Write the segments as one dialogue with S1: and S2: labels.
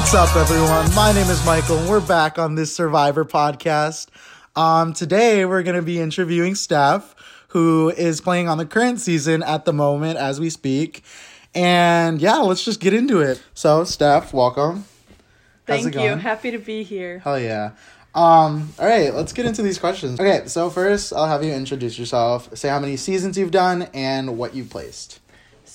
S1: What's up, everyone? My name is Michael, and we're back on this Survivor podcast. Um, today, we're going to be interviewing Steph, who is playing on the current season at the moment as we speak. And yeah, let's just get into it. So, Steph, welcome. How's
S2: Thank you. Happy to be here.
S1: Hell yeah. Um, all right, let's get into these questions. Okay, so first, I'll have you introduce yourself, say how many seasons you've done, and what you've placed.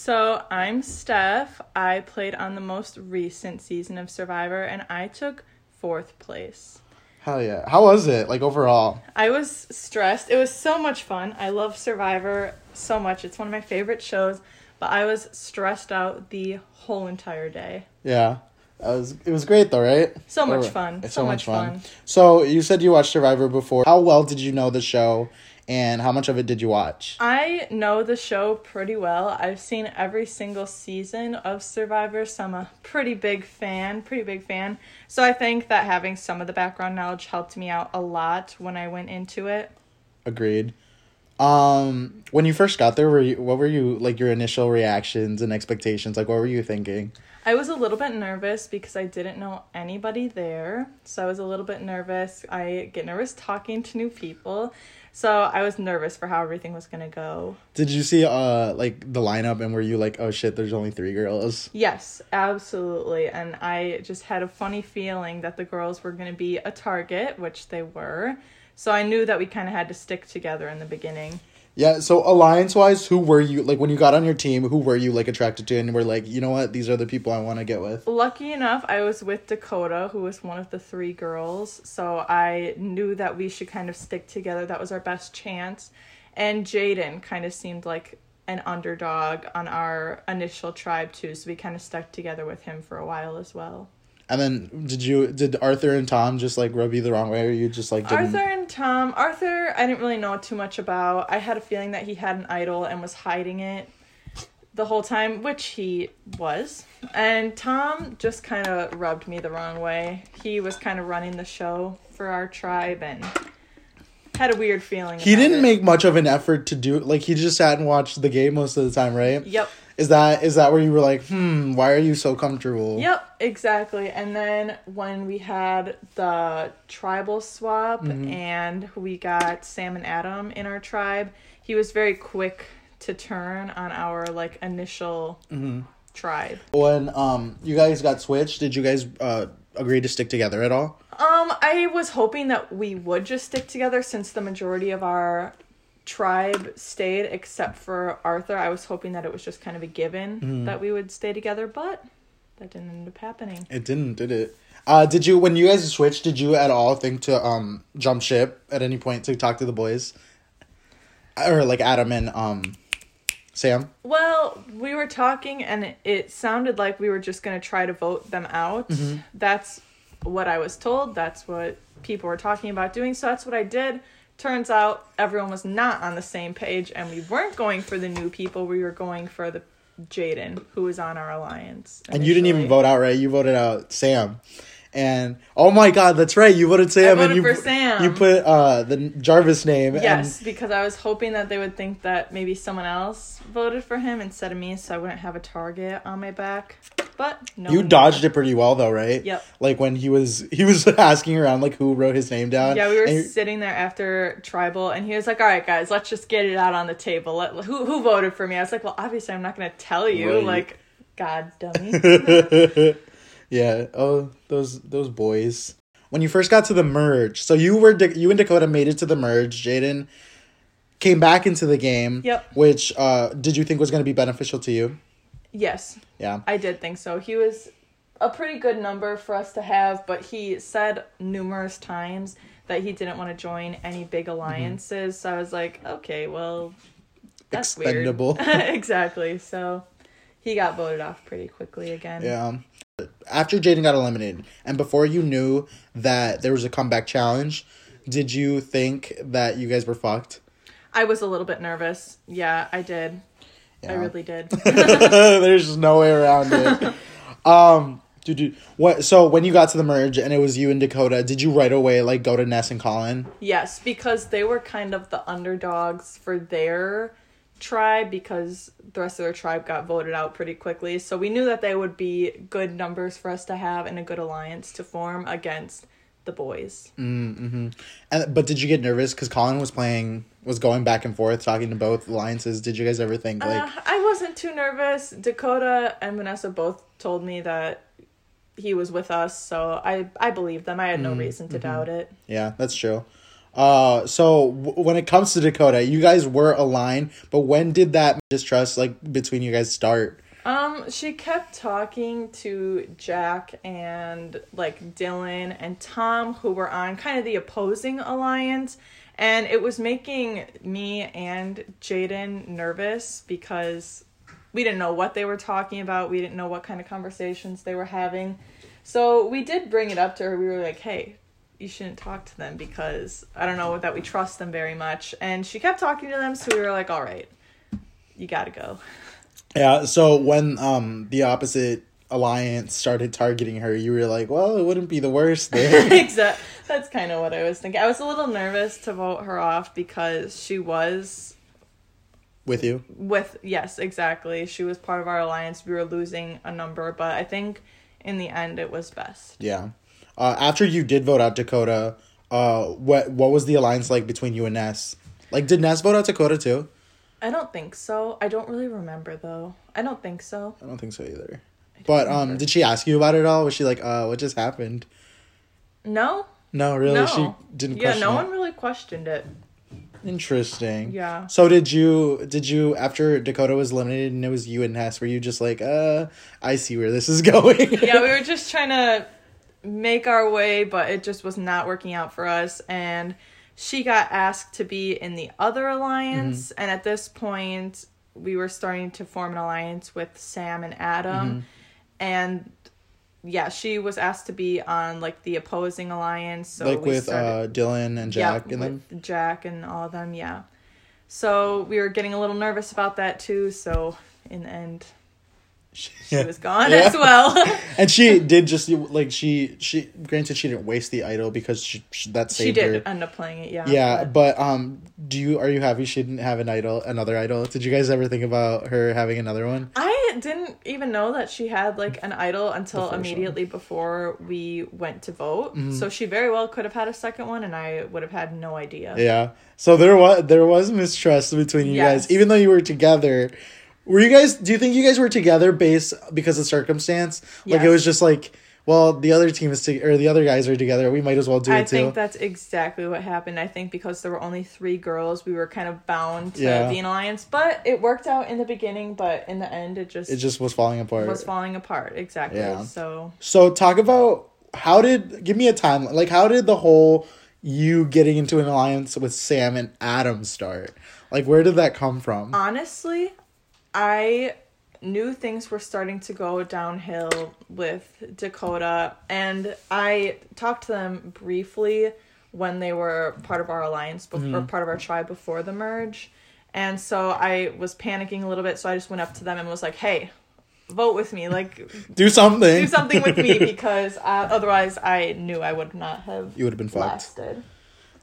S2: So, I'm Steph. I played on the most recent season of Survivor and I took fourth place.
S1: Hell yeah. How was it, like, overall?
S2: I was stressed. It was so much fun. I love Survivor so much. It's one of my favorite shows, but I was stressed out the whole entire day.
S1: Yeah. That was, it was great, though, right?
S2: So much fun.
S1: It's
S2: So, much fun.
S1: So, you said you watched Survivor before. How well did you know the show, and how much of it did you watch?
S2: I know the show pretty well. I've seen every single season of Survivor, so I'm a pretty big fan, pretty big fan. So I think that having some of the background knowledge helped me out a lot when I went into it.
S1: Agreed. Um, when you first got there, were you, what were you, like, your initial reactions and expectations? Like, what were you thinking?
S2: I was a little bit nervous because I didn't know anybody there. So I was a little bit nervous. I get nervous talking to new people. So I was nervous for how everything was going to go.
S1: Did you see uh like the lineup and were you like, oh shit, there's only three girls?
S2: Yes, absolutely. And I just had a funny feeling that the girls were going to be a target, which they were. So I knew that we kind of had to stick together in the beginning.
S1: Yeah. So alliance wise, who were you like when you got on your team? Who were you like attracted to, and were like, you know what, these are the people I want to get with?
S2: Lucky enough, I was with Dakota, who was one of the three girls. So I knew that we should kind of stick together. That was our best chance. And Jaden kind of seemed like an underdog on our initial tribe, too. So we kind of stuck together with him for a while as well.
S1: And then did you did Arthur and Tom just like rub you the wrong way, or you just like didn't?
S2: Arthur and Tom. Arthur, I didn't really know too much about. I had a feeling that he had an idol and was hiding it the whole time, which he was. And Tom just kind of rubbed me the wrong way. He was kind of running the show for our tribe and had a weird feeling.
S1: He didn't
S2: it.
S1: make much of an effort to do like he just sat and watched the game most of the time, right?
S2: Yep.
S1: Is that is that where you were like, hmm, why are you so comfortable?
S2: Yep, exactly. And then when we had the tribal swap
S1: Mm-hmm.
S2: and we got Sam and Adam in our tribe, he was very quick to turn on our like initial
S1: Mm-hmm.
S2: tribe.
S1: When um you guys got switched, did you guys uh agree to stick together at all?
S2: Um, I was hoping that we would just stick together since the majority of our tribe stayed except for Arthur. I was hoping that it was just kind of a given
S1: Mm-hmm.
S2: that we would stay together, but that didn't end up happening.
S1: It didn't, did it? Uh, did you when you guys switched? Did you at all think to um jump ship at any point to talk to the boys, or like Adam and um Sam?
S2: Well, we were talking and it, it sounded like we were just going to try to vote them out. That's what I was told. That's what people were talking about doing. So that's what I did. Turns out everyone was not on the same page and we weren't going for the new people. We were going for the Jaden who was on our alliance.
S1: And you didn't even vote out, right? You voted out Sam. And oh my God, that's right. You voted Sam, and
S2: voted
S1: you
S2: for Sam.
S1: you put uh the Jarvis name.
S2: Yes, because I was hoping that they would think that maybe someone else voted for him instead of me so I wouldn't have a target on my back. But no.
S1: You dodged
S2: did.
S1: it pretty well, though, right?
S2: Yep.
S1: Like when he was he was asking around like who wrote his name down.
S2: Yeah, we were
S1: and
S2: sitting there after tribal, and he was like, "All right, guys, let's just get it out on the table. Let, who who voted for me?" I was like, "Well, obviously, I'm not gonna tell you."
S1: Right.
S2: Like, God, dummy.
S1: yeah. Oh, those those boys. When you first got to the merge, so you were you and Dakota made it to the merge. Jaden came back into the game.
S2: Yep.
S1: Which uh did you think was going to be beneficial to you?
S2: yes,
S1: Yeah.
S2: I did think so. He was a pretty good number for us to have, but he said numerous times that he didn't want to join any big alliances. So I was like, okay, well, that's
S1: Expendable.
S2: weird. exactly. So he got voted off pretty quickly again.
S1: Yeah. After Jaden got eliminated, and before you knew that there was a comeback challenge, did you think that you guys were fucked?
S2: I was a little bit nervous. Yeah, I did. I really did.
S1: There's no way around it. um, you what? So when you got to the merge and it was you and Dakota, did you right away like go to Ness and Colin?
S2: yes, because they were kind of the underdogs for their tribe because the rest of their tribe got voted out pretty quickly. So we knew that they would be good numbers for us to have and a good alliance to form against the boys.
S1: Mm-hmm. And but did you get nervous because Colin was playing was going back and forth talking to both alliances? Did you guys ever think like
S2: Uh, I wasn't too nervous. Dakota and Vanessa both told me that he was with us, so I I believed them. I had no
S1: Mm,
S2: reason
S1: mm-hmm.
S2: to doubt it.
S1: Yeah, that's true. Uh, so w- when it comes to Dakota, you guys were aligned, but when did that distrust like between you guys start?
S2: Um, she kept talking to Jack and like Dylan and Tom, who were on kind of the opposing alliance, and it was making me and Jaden nervous because we didn't know what they were talking about. We didn't know what kind of conversations they were having. So we did bring it up to her. We were like, hey, you shouldn't talk to them because I don't know that we trust them very much. And she kept talking to them, so we were like, all right, you gotta go.
S1: Yeah. So when um the opposite alliance started targeting her, you were like, well, it wouldn't be the worst there.
S2: exactly. That's kind of what I was thinking. I was a little nervous to vote her off because she was
S1: with you.
S2: with yes, exactly. She was part of our alliance. We were losing a number, but I think in the end it was best.
S1: Yeah. Uh, after you did vote out Dakota, uh, what what was the alliance like between you and Ness? Like, did Ness vote out Dakota too?
S2: I don't think so. I don't really remember though. I don't think so.
S1: I don't think so either.
S2: I don't
S1: But um, did she ask you about it all? Was she like, uh, what just happened?
S2: no,
S1: No, really,
S2: no,
S1: she didn't.
S2: Yeah, no
S1: it?
S2: one really questioned it.
S1: Interesting.
S2: Yeah.
S1: So did you? Did you after Dakota was eliminated and it was you and Ness? Were you just like, uh, I see where this is going?
S2: yeah, we were just trying to make our way, but it just was not working out for us. And she got asked to be in the other alliance. And at this point, we were starting to form an alliance with Sam and Adam. And yeah, she was asked to be on like the opposing alliance. So
S1: like with
S2: started-
S1: uh Dylan and Jack
S2: yeah,
S1: and them.
S2: Jack and all of them, yeah. So we were getting a little nervous about that too. So in the end, she
S1: Yeah.
S2: was gone
S1: Yeah.
S2: as well.
S1: And she did just like she she granted she didn't waste the idol because she, she that
S2: she did
S1: her.
S2: end up playing it, yeah.
S1: Yeah,
S2: but-
S1: but um, do you are you happy she didn't have an idol, another idol? Did you guys ever think about her having another one?
S2: I didn't even know that she had like an idol until
S1: first one.
S2: immediately before we went to vote.
S1: Mm-hmm.
S2: So she very well could have had a second one, and I would have had no idea.
S1: Yeah. So there was there was mistrust between you
S2: Yes.
S1: guys, even though you were together. Were you guys? Do you think you guys were together based because of circumstance? Like it was just like, well, the other team is to, or the other guys are together. We might as well do
S2: I
S1: it too.
S2: I think that's exactly what happened. I think because there were only three girls, we were kind of bound to
S1: Yeah.
S2: be an alliance. But it worked out in the beginning, but in the end, it just
S1: it just was falling apart.
S2: was falling apart. Exactly.
S1: Yeah.
S2: So
S1: So talk about how did give me a time like how did the whole you getting into an alliance with Sam and Adam start? Like where did that come from?
S2: honestly, I knew things were starting to go downhill with Dakota, and I talked to them briefly when they were part of our alliance before, or part of our tribe before the merge. And so I was panicking a little bit, so I just went up to them and was like, "Hey, vote with me! Like,
S1: do something.
S2: do something with me because uh, otherwise, I knew I would not have
S1: you would have been fucked.
S2: lasted."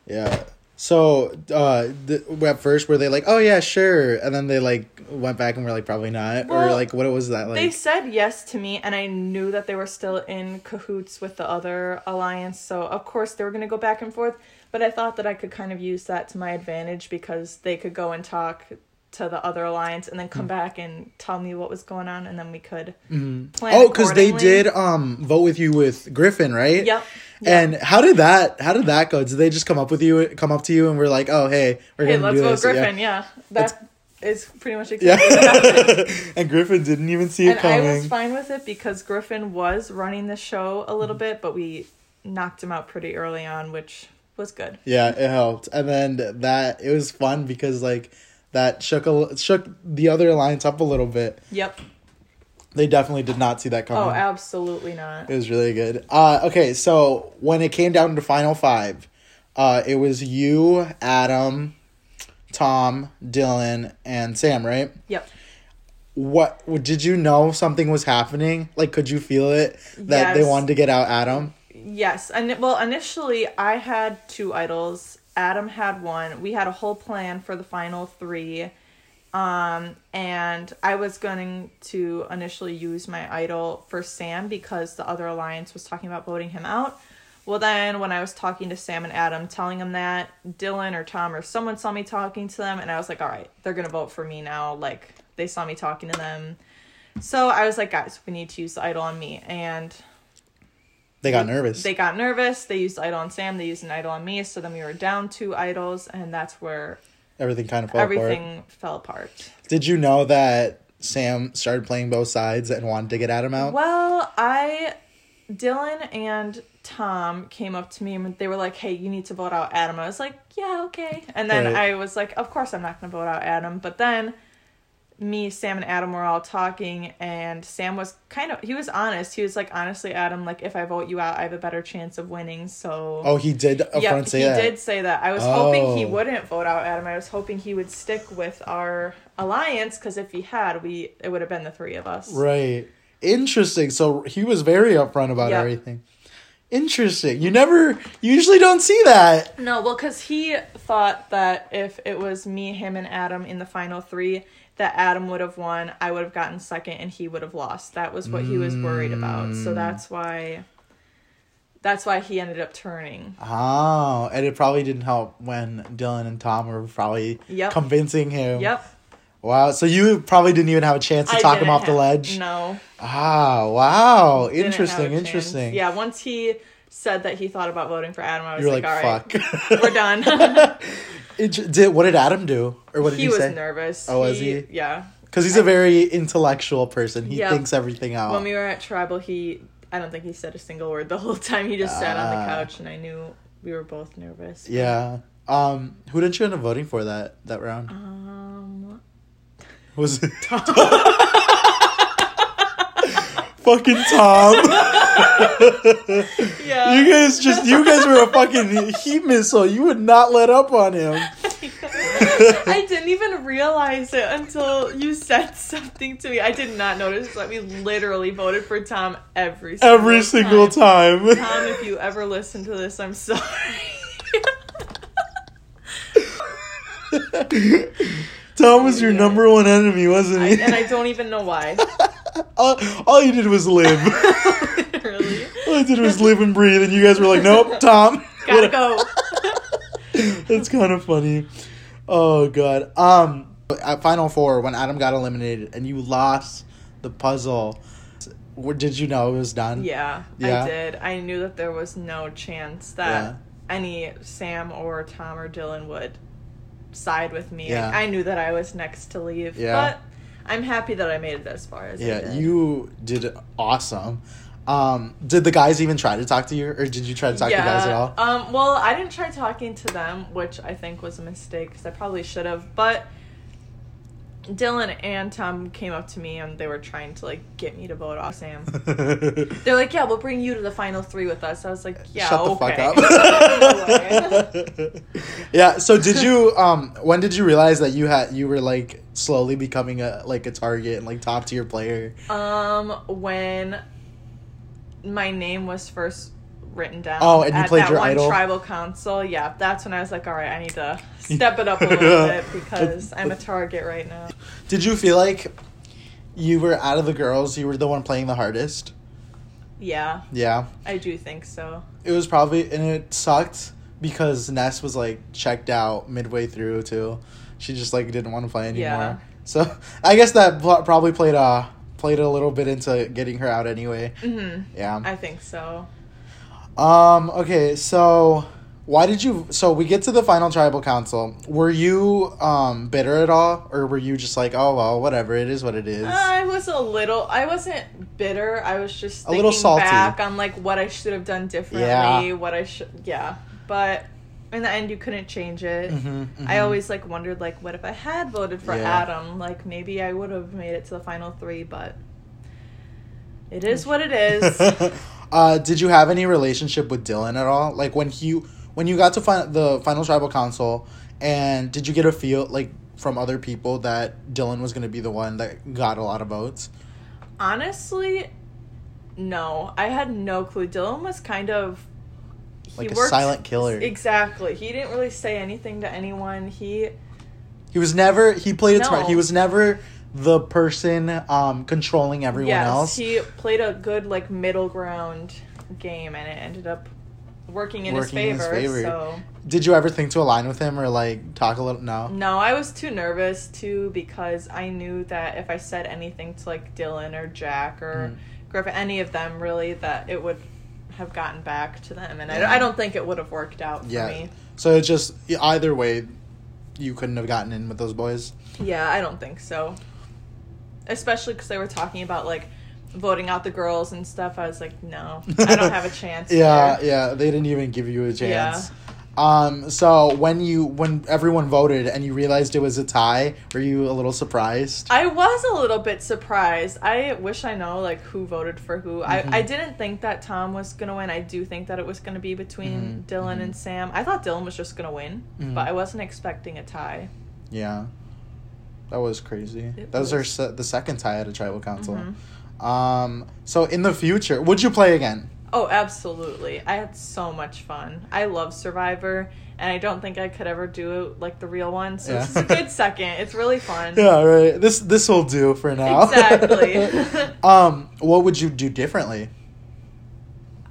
S1: Yeah. So uh the, at first were they like, "Oh yeah, sure." And then they like went back and were like, "Probably not." or like what was that like?
S2: they said yes to me and i knew that they were still in cahoots with the other alliance so of course they were going to go back and forth but i thought that i could kind of use that to my advantage because they could go and talk to the other alliance and then come back and tell me what was going on and then we could plan
S1: oh, cuz they did um vote with you with Griffin, right?
S2: yep
S1: And how did that how did that go? Did they just come up with you come up to you and we're like, "Oh, hey, we're
S2: hey
S1: going to
S2: let's
S1: do this."
S2: griffin yeah, that is pretty much
S1: Yeah.
S2: exactly what
S1: yeah. and Griffin didn't even see it coming.
S2: and i was fine with it because griffin was running the show a little bit but we knocked him out pretty early on which was good
S1: Yeah, it helped. And then that it was fun because like that shook a, shook the other alliance up a little bit.
S2: yep
S1: They definitely did not see that coming.
S2: Oh, absolutely not.
S1: It was really good. Uh, okay, so when it came down to final five, uh, it was you, Adam, Tom, Dylan, and Sam, right?
S2: Yep.
S1: What did you know something was happening? Like, could you feel it that they wanted to get out Adam?
S2: Yes, and well, initially I had two idols. Adam had one. We had a whole plan for the final three, Um, and I was going to initially use my idol for Sam because the other alliance was talking about voting him out. Well, then when I was talking to Sam and Adam, telling them that Dylan or Tom or someone saw me talking to them, and I was like, all right, they're gonna vote for me now. Like they saw me talking to them. So I was like, guys, we need to use the idol on me. And
S1: They got nervous.
S2: they got nervous. They used the idol on Sam. They used an idol on me. So then we were down two idols, and that's where
S1: Everything kind of fell apart.
S2: everything fell apart.
S1: Did you know that Sam started playing both sides and wanted to get Adam out?
S2: Well, I, Dylan and Tom came up to me and they were like, "Hey, you need to vote out Adam." I was like, "Yeah, okay." And then
S1: Right.
S2: I was like, "Of course, I'm not going to vote out Adam." But then me, Sam, and Adam were all talking, and Sam was kind of he was honest. He was like, "Honestly, Adam, like if I vote you out, I have a better chance of winning." So
S1: Oh, he did
S2: yeah, he
S1: that.
S2: did say that. I was hoping he
S1: Oh.
S2: wouldn't vote out Adam. I was hoping he would stick with our alliance because if he had, we it would have been the three of us.
S1: Right. Interesting. So he was very upfront about
S2: Yep.
S1: everything. Interesting. You never you usually don't see that.
S2: No, well, because he thought that if it was me, him, and Adam in the final three, that Adam would have won, I would have gotten second, and he would have lost. That was what he was worried about.
S1: Mm.
S2: So that's why. That's why he ended up turning.
S1: Oh, and it probably didn't help when Dylan and Tom were probably
S2: Yep.
S1: convincing him.
S2: Yep.
S1: Wow. So you probably didn't even have a chance to
S2: I
S1: talk him off the ledge.
S2: No.
S1: Ah, wow.
S2: didn't have
S1: Interesting, interesting.
S2: Yeah, once he said that he thought about voting for Adam, I was like,
S1: like,
S2: all right,
S1: fuck.
S2: we're done.
S1: It, did what did Adam do? Or what did he,
S2: he was
S1: say?
S2: nervous.
S1: Oh, was he?
S2: Yeah.
S1: Because he's a very intellectual person. He
S2: Yeah.
S1: thinks everything out.
S2: When we were at tribal, he I don't think he said a single word the whole time. He just sat on
S1: Ah.
S2: the couch, and I knew we were both nervous.
S1: yeah. Um, who did you end up voting for that that round?
S2: Um.
S1: Was it Tom? fucking Tom?
S2: Yeah.
S1: you guys just you guys were a fucking heat missile. You would not let up on him.
S2: I didn't even realize it until you said something to me. I did not notice that we literally voted for Tom every single
S1: Every single time.
S2: Tom, if you ever listen to this, I'm sorry.
S1: Tom was your number one enemy, wasn't
S2: I,
S1: he?
S2: and I don't even know why.
S1: all, all you did was live.
S2: Literally.
S1: all I did was live and breathe, and you guys were like, "Nope, Tom."
S2: Gotta go.
S1: That's kind of funny. Oh god. Um, at Final Four, when Adam got eliminated and you lost the puzzle, did you know it was done?
S2: Yeah,
S1: Yeah?
S2: I did. I knew that there was no chance that
S1: Yeah.
S2: any Sam or Tom or Dylan would side with me.
S1: Yeah.
S2: I, I knew that I was next to leave.
S1: Yeah.
S2: But I'm happy that I made it as far as
S1: Yeah,
S2: did.
S1: you did awesome. Um, did the guys even try to talk to you, or did you try to talk to the guys at all?
S2: Um, well, I didn't try talking to them, which I think was a mistake because I probably should have. But Dylan and Tom came up to me and they were trying to like get me to vote off Sam. They're like, "Yeah, we'll bring you to the final three with us." I was like, "Yeah,
S1: Shut the
S2: okay."
S1: fuck up. yeah. So did you? Um, when did you realize that you had you were like slowly becoming a like a target and like top tier player?
S2: um, when my name was first written down.
S1: Oh, and you
S2: at
S1: played
S2: that
S1: your
S2: one
S1: idol?
S2: tribal council. Yeah, that's when I was like, "All right, I need to step it up a little bit because I'm a target right now."
S1: Did you feel like you were out of the girls? You were the one playing the hardest.
S2: Yeah,
S1: Yeah,
S2: I do think so.
S1: it was probably, and it sucked because Ness was like checked out midway through too. She just like didn't want to play anymore.
S2: Yeah.
S1: So I guess that probably played a played a little bit into getting her out anyway.
S2: hmm
S1: Yeah.
S2: I think so.
S1: Um. Okay. So, why did you? So we get to the final tribal council. Were you um bitter at all, or were you just like, oh well, whatever, it is what it is?
S2: I was a little. I wasn't bitter. I was just
S1: A
S2: thinking
S1: little salty.
S2: back on like what I should have done differently.
S1: Yeah.
S2: What I should. Yeah, but in the end, you couldn't change it.
S1: Mhm,
S2: I
S1: mhm.
S2: always like wondered like, what if I had voted for
S1: Yeah.
S2: Adam? Like maybe I would have made it to the final three, but it is what it is.
S1: uh, did you have any relationship with Dylan at all? Like when he when you got to fin- the final tribal council, and did you get a feel like from other people that Dylan was going to be the one that got a lot of votes?
S2: Honestly, no. I had no clue. Dylan was kind of he
S1: Like a
S2: worked-
S1: silent killer.
S2: Exactly. He didn't really say anything to anyone. He
S1: He was never he played it smart. He was never the person um controlling everyone
S2: yes,
S1: else.
S2: he played a good like middle ground game, and it ended up working in,
S1: Working in
S2: his,
S1: his
S2: favor,
S1: favor.
S2: So
S1: Did you ever think to align with him or like talk a little no?
S2: no, I was too nervous too because I knew that if I said anything to like Dylan or Jack or
S1: Mm.
S2: Griffin, any of them really, that it would have gotten back to them, and
S1: Yeah.
S2: I, I don't think it would have worked out for
S1: Yeah.
S2: me.
S1: So it just either way you couldn't have gotten in with those boys.
S2: Yeah, I don't think so. Especially because they were talking about like voting out the girls and stuff. I was like, no, I don't have a chance.
S1: Yeah,
S2: here.
S1: yeah, they didn't even give you a chance. Yeah. Um so when you when everyone voted and you realized it was a tie, were you a little surprised?
S2: I was a little bit surprised. I wish I know like who voted for who.
S1: Mhm.
S2: I, I didn't think that Tom was gonna win. I do think that it was gonna be between
S1: Mhm,
S2: Dylan
S1: mhm.
S2: and Sam. I thought Dylan was just gonna win, but I wasn't expecting a tie.
S1: Yeah. That was crazy.
S2: It
S1: that was, our
S2: was.
S1: se- the second tie at a tribal council.
S2: Mhm.
S1: Um so in the future, would you play again?
S2: Oh, absolutely. I had so much fun. I love Survivor, and I don't think I could ever do it like the real one. So this is a good second. It's really fun.
S1: Yeah, right. This this will do for now.
S2: Exactly.
S1: um, what would you do differently?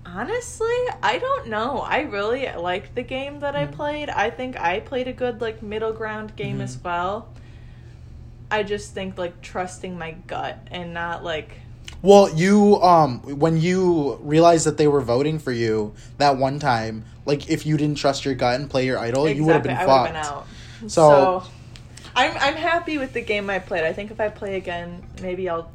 S2: Honestly, I don't know. I really liked the game that I
S1: Mhm.
S2: played. I think I played a good like middle ground game
S1: Mhm.
S2: as well. I just think like trusting my gut and not like
S1: Well, you um when you realized that they were voting for you that one time, like if you didn't trust your gut and play your idol, you would have been
S2: I
S1: fucked.
S2: been out.
S1: So-
S2: So, I'm I'm happy with the game I played. I think if I play again, maybe I'll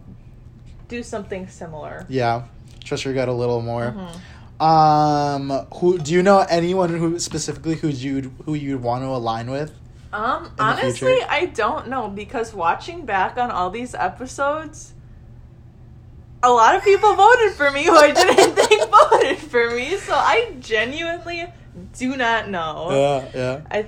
S2: do something similar.
S1: Yeah, trust your gut a little more.
S2: Mhm.
S1: Um, who do you know anyone who specifically who you who you'd want to align with?
S2: Um, honestly. I don't know because watching back on all these episodes, a lot of people voted for me who I didn't think voted for me. So I genuinely do not know.
S1: Yeah, yeah.
S2: I,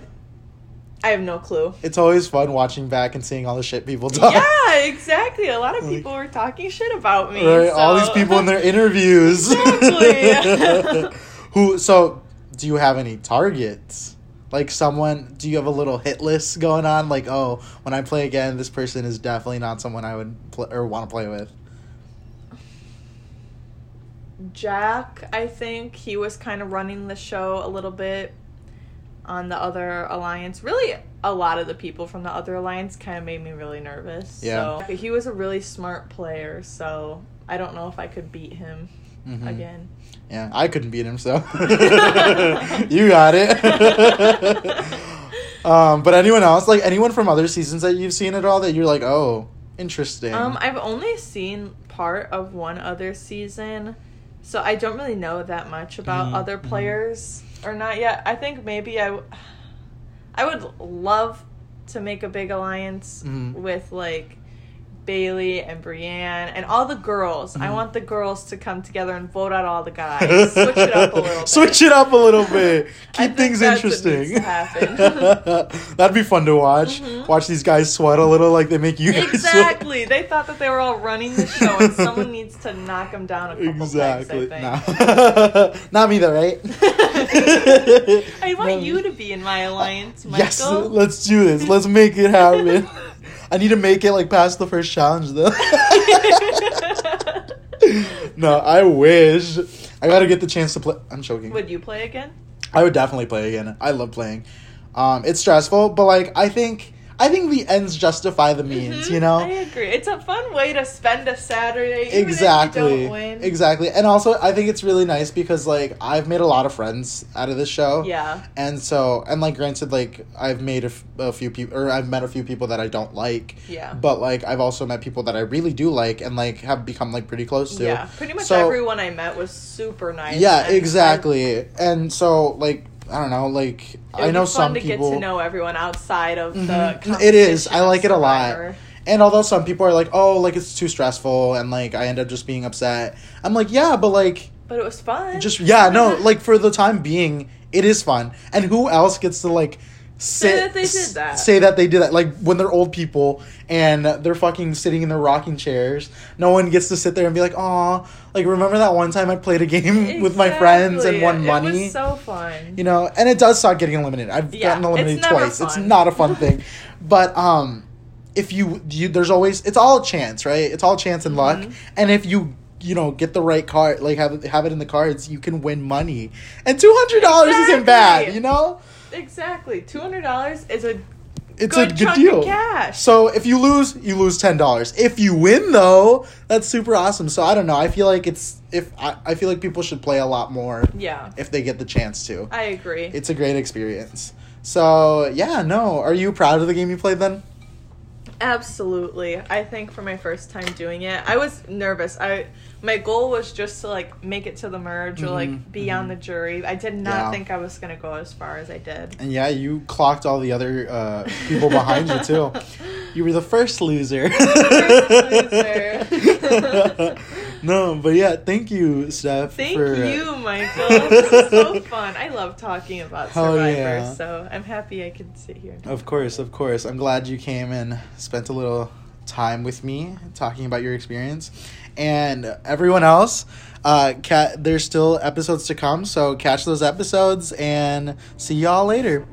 S2: I have no clue.
S1: It's always fun watching back and seeing all the shit people talk.
S2: Yeah, exactly. A lot of people were talking shit about me.
S1: Right, all these people in their interviews.
S2: Exactly.
S1: Who? So, do you have any targets? Like someone? Do you have a little hit list going on? Like, oh, when I play again, this person is definitely not someone I would pl- or want to play with.
S2: Jack, I think he was kind of running the show a little bit on the other alliance. Really, a lot of the people from the other alliance kind of made me really nervous.
S1: Yeah.
S2: So he was a really smart player, so I don't know if I could beat him
S1: Mhm.
S2: again.
S1: Yeah, I couldn't beat him, so you got it. um, but anyone else, like anyone from other seasons that you've seen at all, that you're like, oh, interesting.
S2: Um, I've only seen part of one other season, so I don't really know that much about
S1: Mhm,
S2: other
S1: mhm.
S2: players or not yet. I think maybe I, w- I would love to make a big alliance
S1: Mhm.
S2: with like Bailey and Brienne and all the girls. I
S1: Mhm.
S2: want the girls to come together and vote out all the guys. Switch it up a little bit.
S1: Switch it up a little bit. Keep things interesting.
S2: needs to happen.
S1: That'd be fun to watch.
S2: Mhm.
S1: Watch these guys sweat a little like they make you.
S2: Exactly. They thought that they were all running the show, and someone needs to knock them down a couple
S1: Exactly.
S2: pegs.
S1: Not me though, right?
S2: I want
S1: No.
S2: you to be in my alliance, Michael.
S1: Yes, let's do this. Let's make it happen. I need to make it like past the first challenge though. no, I wish. I gotta get the chance to play. I'm joking.
S2: Would you play again?
S1: I would definitely play again. I love playing. Um, it's stressful, but like I think I think the ends justify the means.
S2: Mhm,
S1: You know.
S2: I agree. It's a fun way to spend a Saturday. Even If you
S1: exactly
S2: don't win.
S1: exactly and also i think it's really nice because like i've made a lot of friends out of this show
S2: Yeah.
S1: and so and like granted like i've made a, f- a few people or i've met a few people that i don't like
S2: Yeah.
S1: but like i've also met people that i really do like and like have become like pretty close to
S2: Yeah. Pretty much
S1: So-
S2: everyone I met was super nice.
S1: yeah
S2: and
S1: exactly and so like i don't know like
S2: I, it
S1: i know some
S2: fun to
S1: people
S2: get to know everyone outside of
S1: Mhm.
S2: the.
S1: It is. I like it a lot. And although some people are like, "Oh, like it's too stressful," and like I end up just being upset, I'm like, "Yeah, but like
S2: But it was fun.
S1: just yeah no like for the time being it is fun and who else gets to like say,
S2: that they did that.
S1: Say that they did that. Like when they're old people and they're fucking sitting in their rocking chairs. No one gets to sit there and be like, "Aw, like remember that one time I played a game with my friends and
S2: Exactly.
S1: won
S2: It
S1: money."
S2: was so fun.
S1: you know, and it does suck getting eliminated. I've
S2: Yeah,
S1: gotten eliminated
S2: it's
S1: twice. It's not a fun thing. But um if you you there's always it's all chance, right? It's all chance and luck.
S2: Mm-hmm.
S1: And if you you know, get the right card, like have it, have it in the cards, you can win money. And two hundred dollars isn't bad, you know.
S2: Exactly. Two hundred dollars is a
S1: It's
S2: good
S1: a good
S2: chunk
S1: deal.
S2: of cash.
S1: So if you lose, you lose ten dollars. If you win, though, that's super awesome. So I don't know. I feel like it's if I, I feel like people should play a lot more
S2: yeah,
S1: if they get the chance to.
S2: I agree.
S1: It's a great experience. So yeah, no. Are you proud of the game you played then?
S2: Absolutely. I think for my first time doing it, I was nervous. I my goal was just to like make it to the merge or like be on the jury. I did not
S1: Mm-hmm, Yeah.
S2: think I was gonna go as far as I did.
S1: And yeah, you clocked all the other uh, people behind you too. You were the first loser.
S2: loser.
S1: no, but yeah, thank you, Steph.
S2: Thank
S1: for,
S2: you, Michael. This is so fun. I love talking about Survivor,
S1: yeah.
S2: so I'm happy I could sit here.
S1: Of course, of course. I'm glad you came and spent a little time with me talking about your experience. And everyone else, uh, cat, there's still episodes to come, so catch those episodes and see y'all later.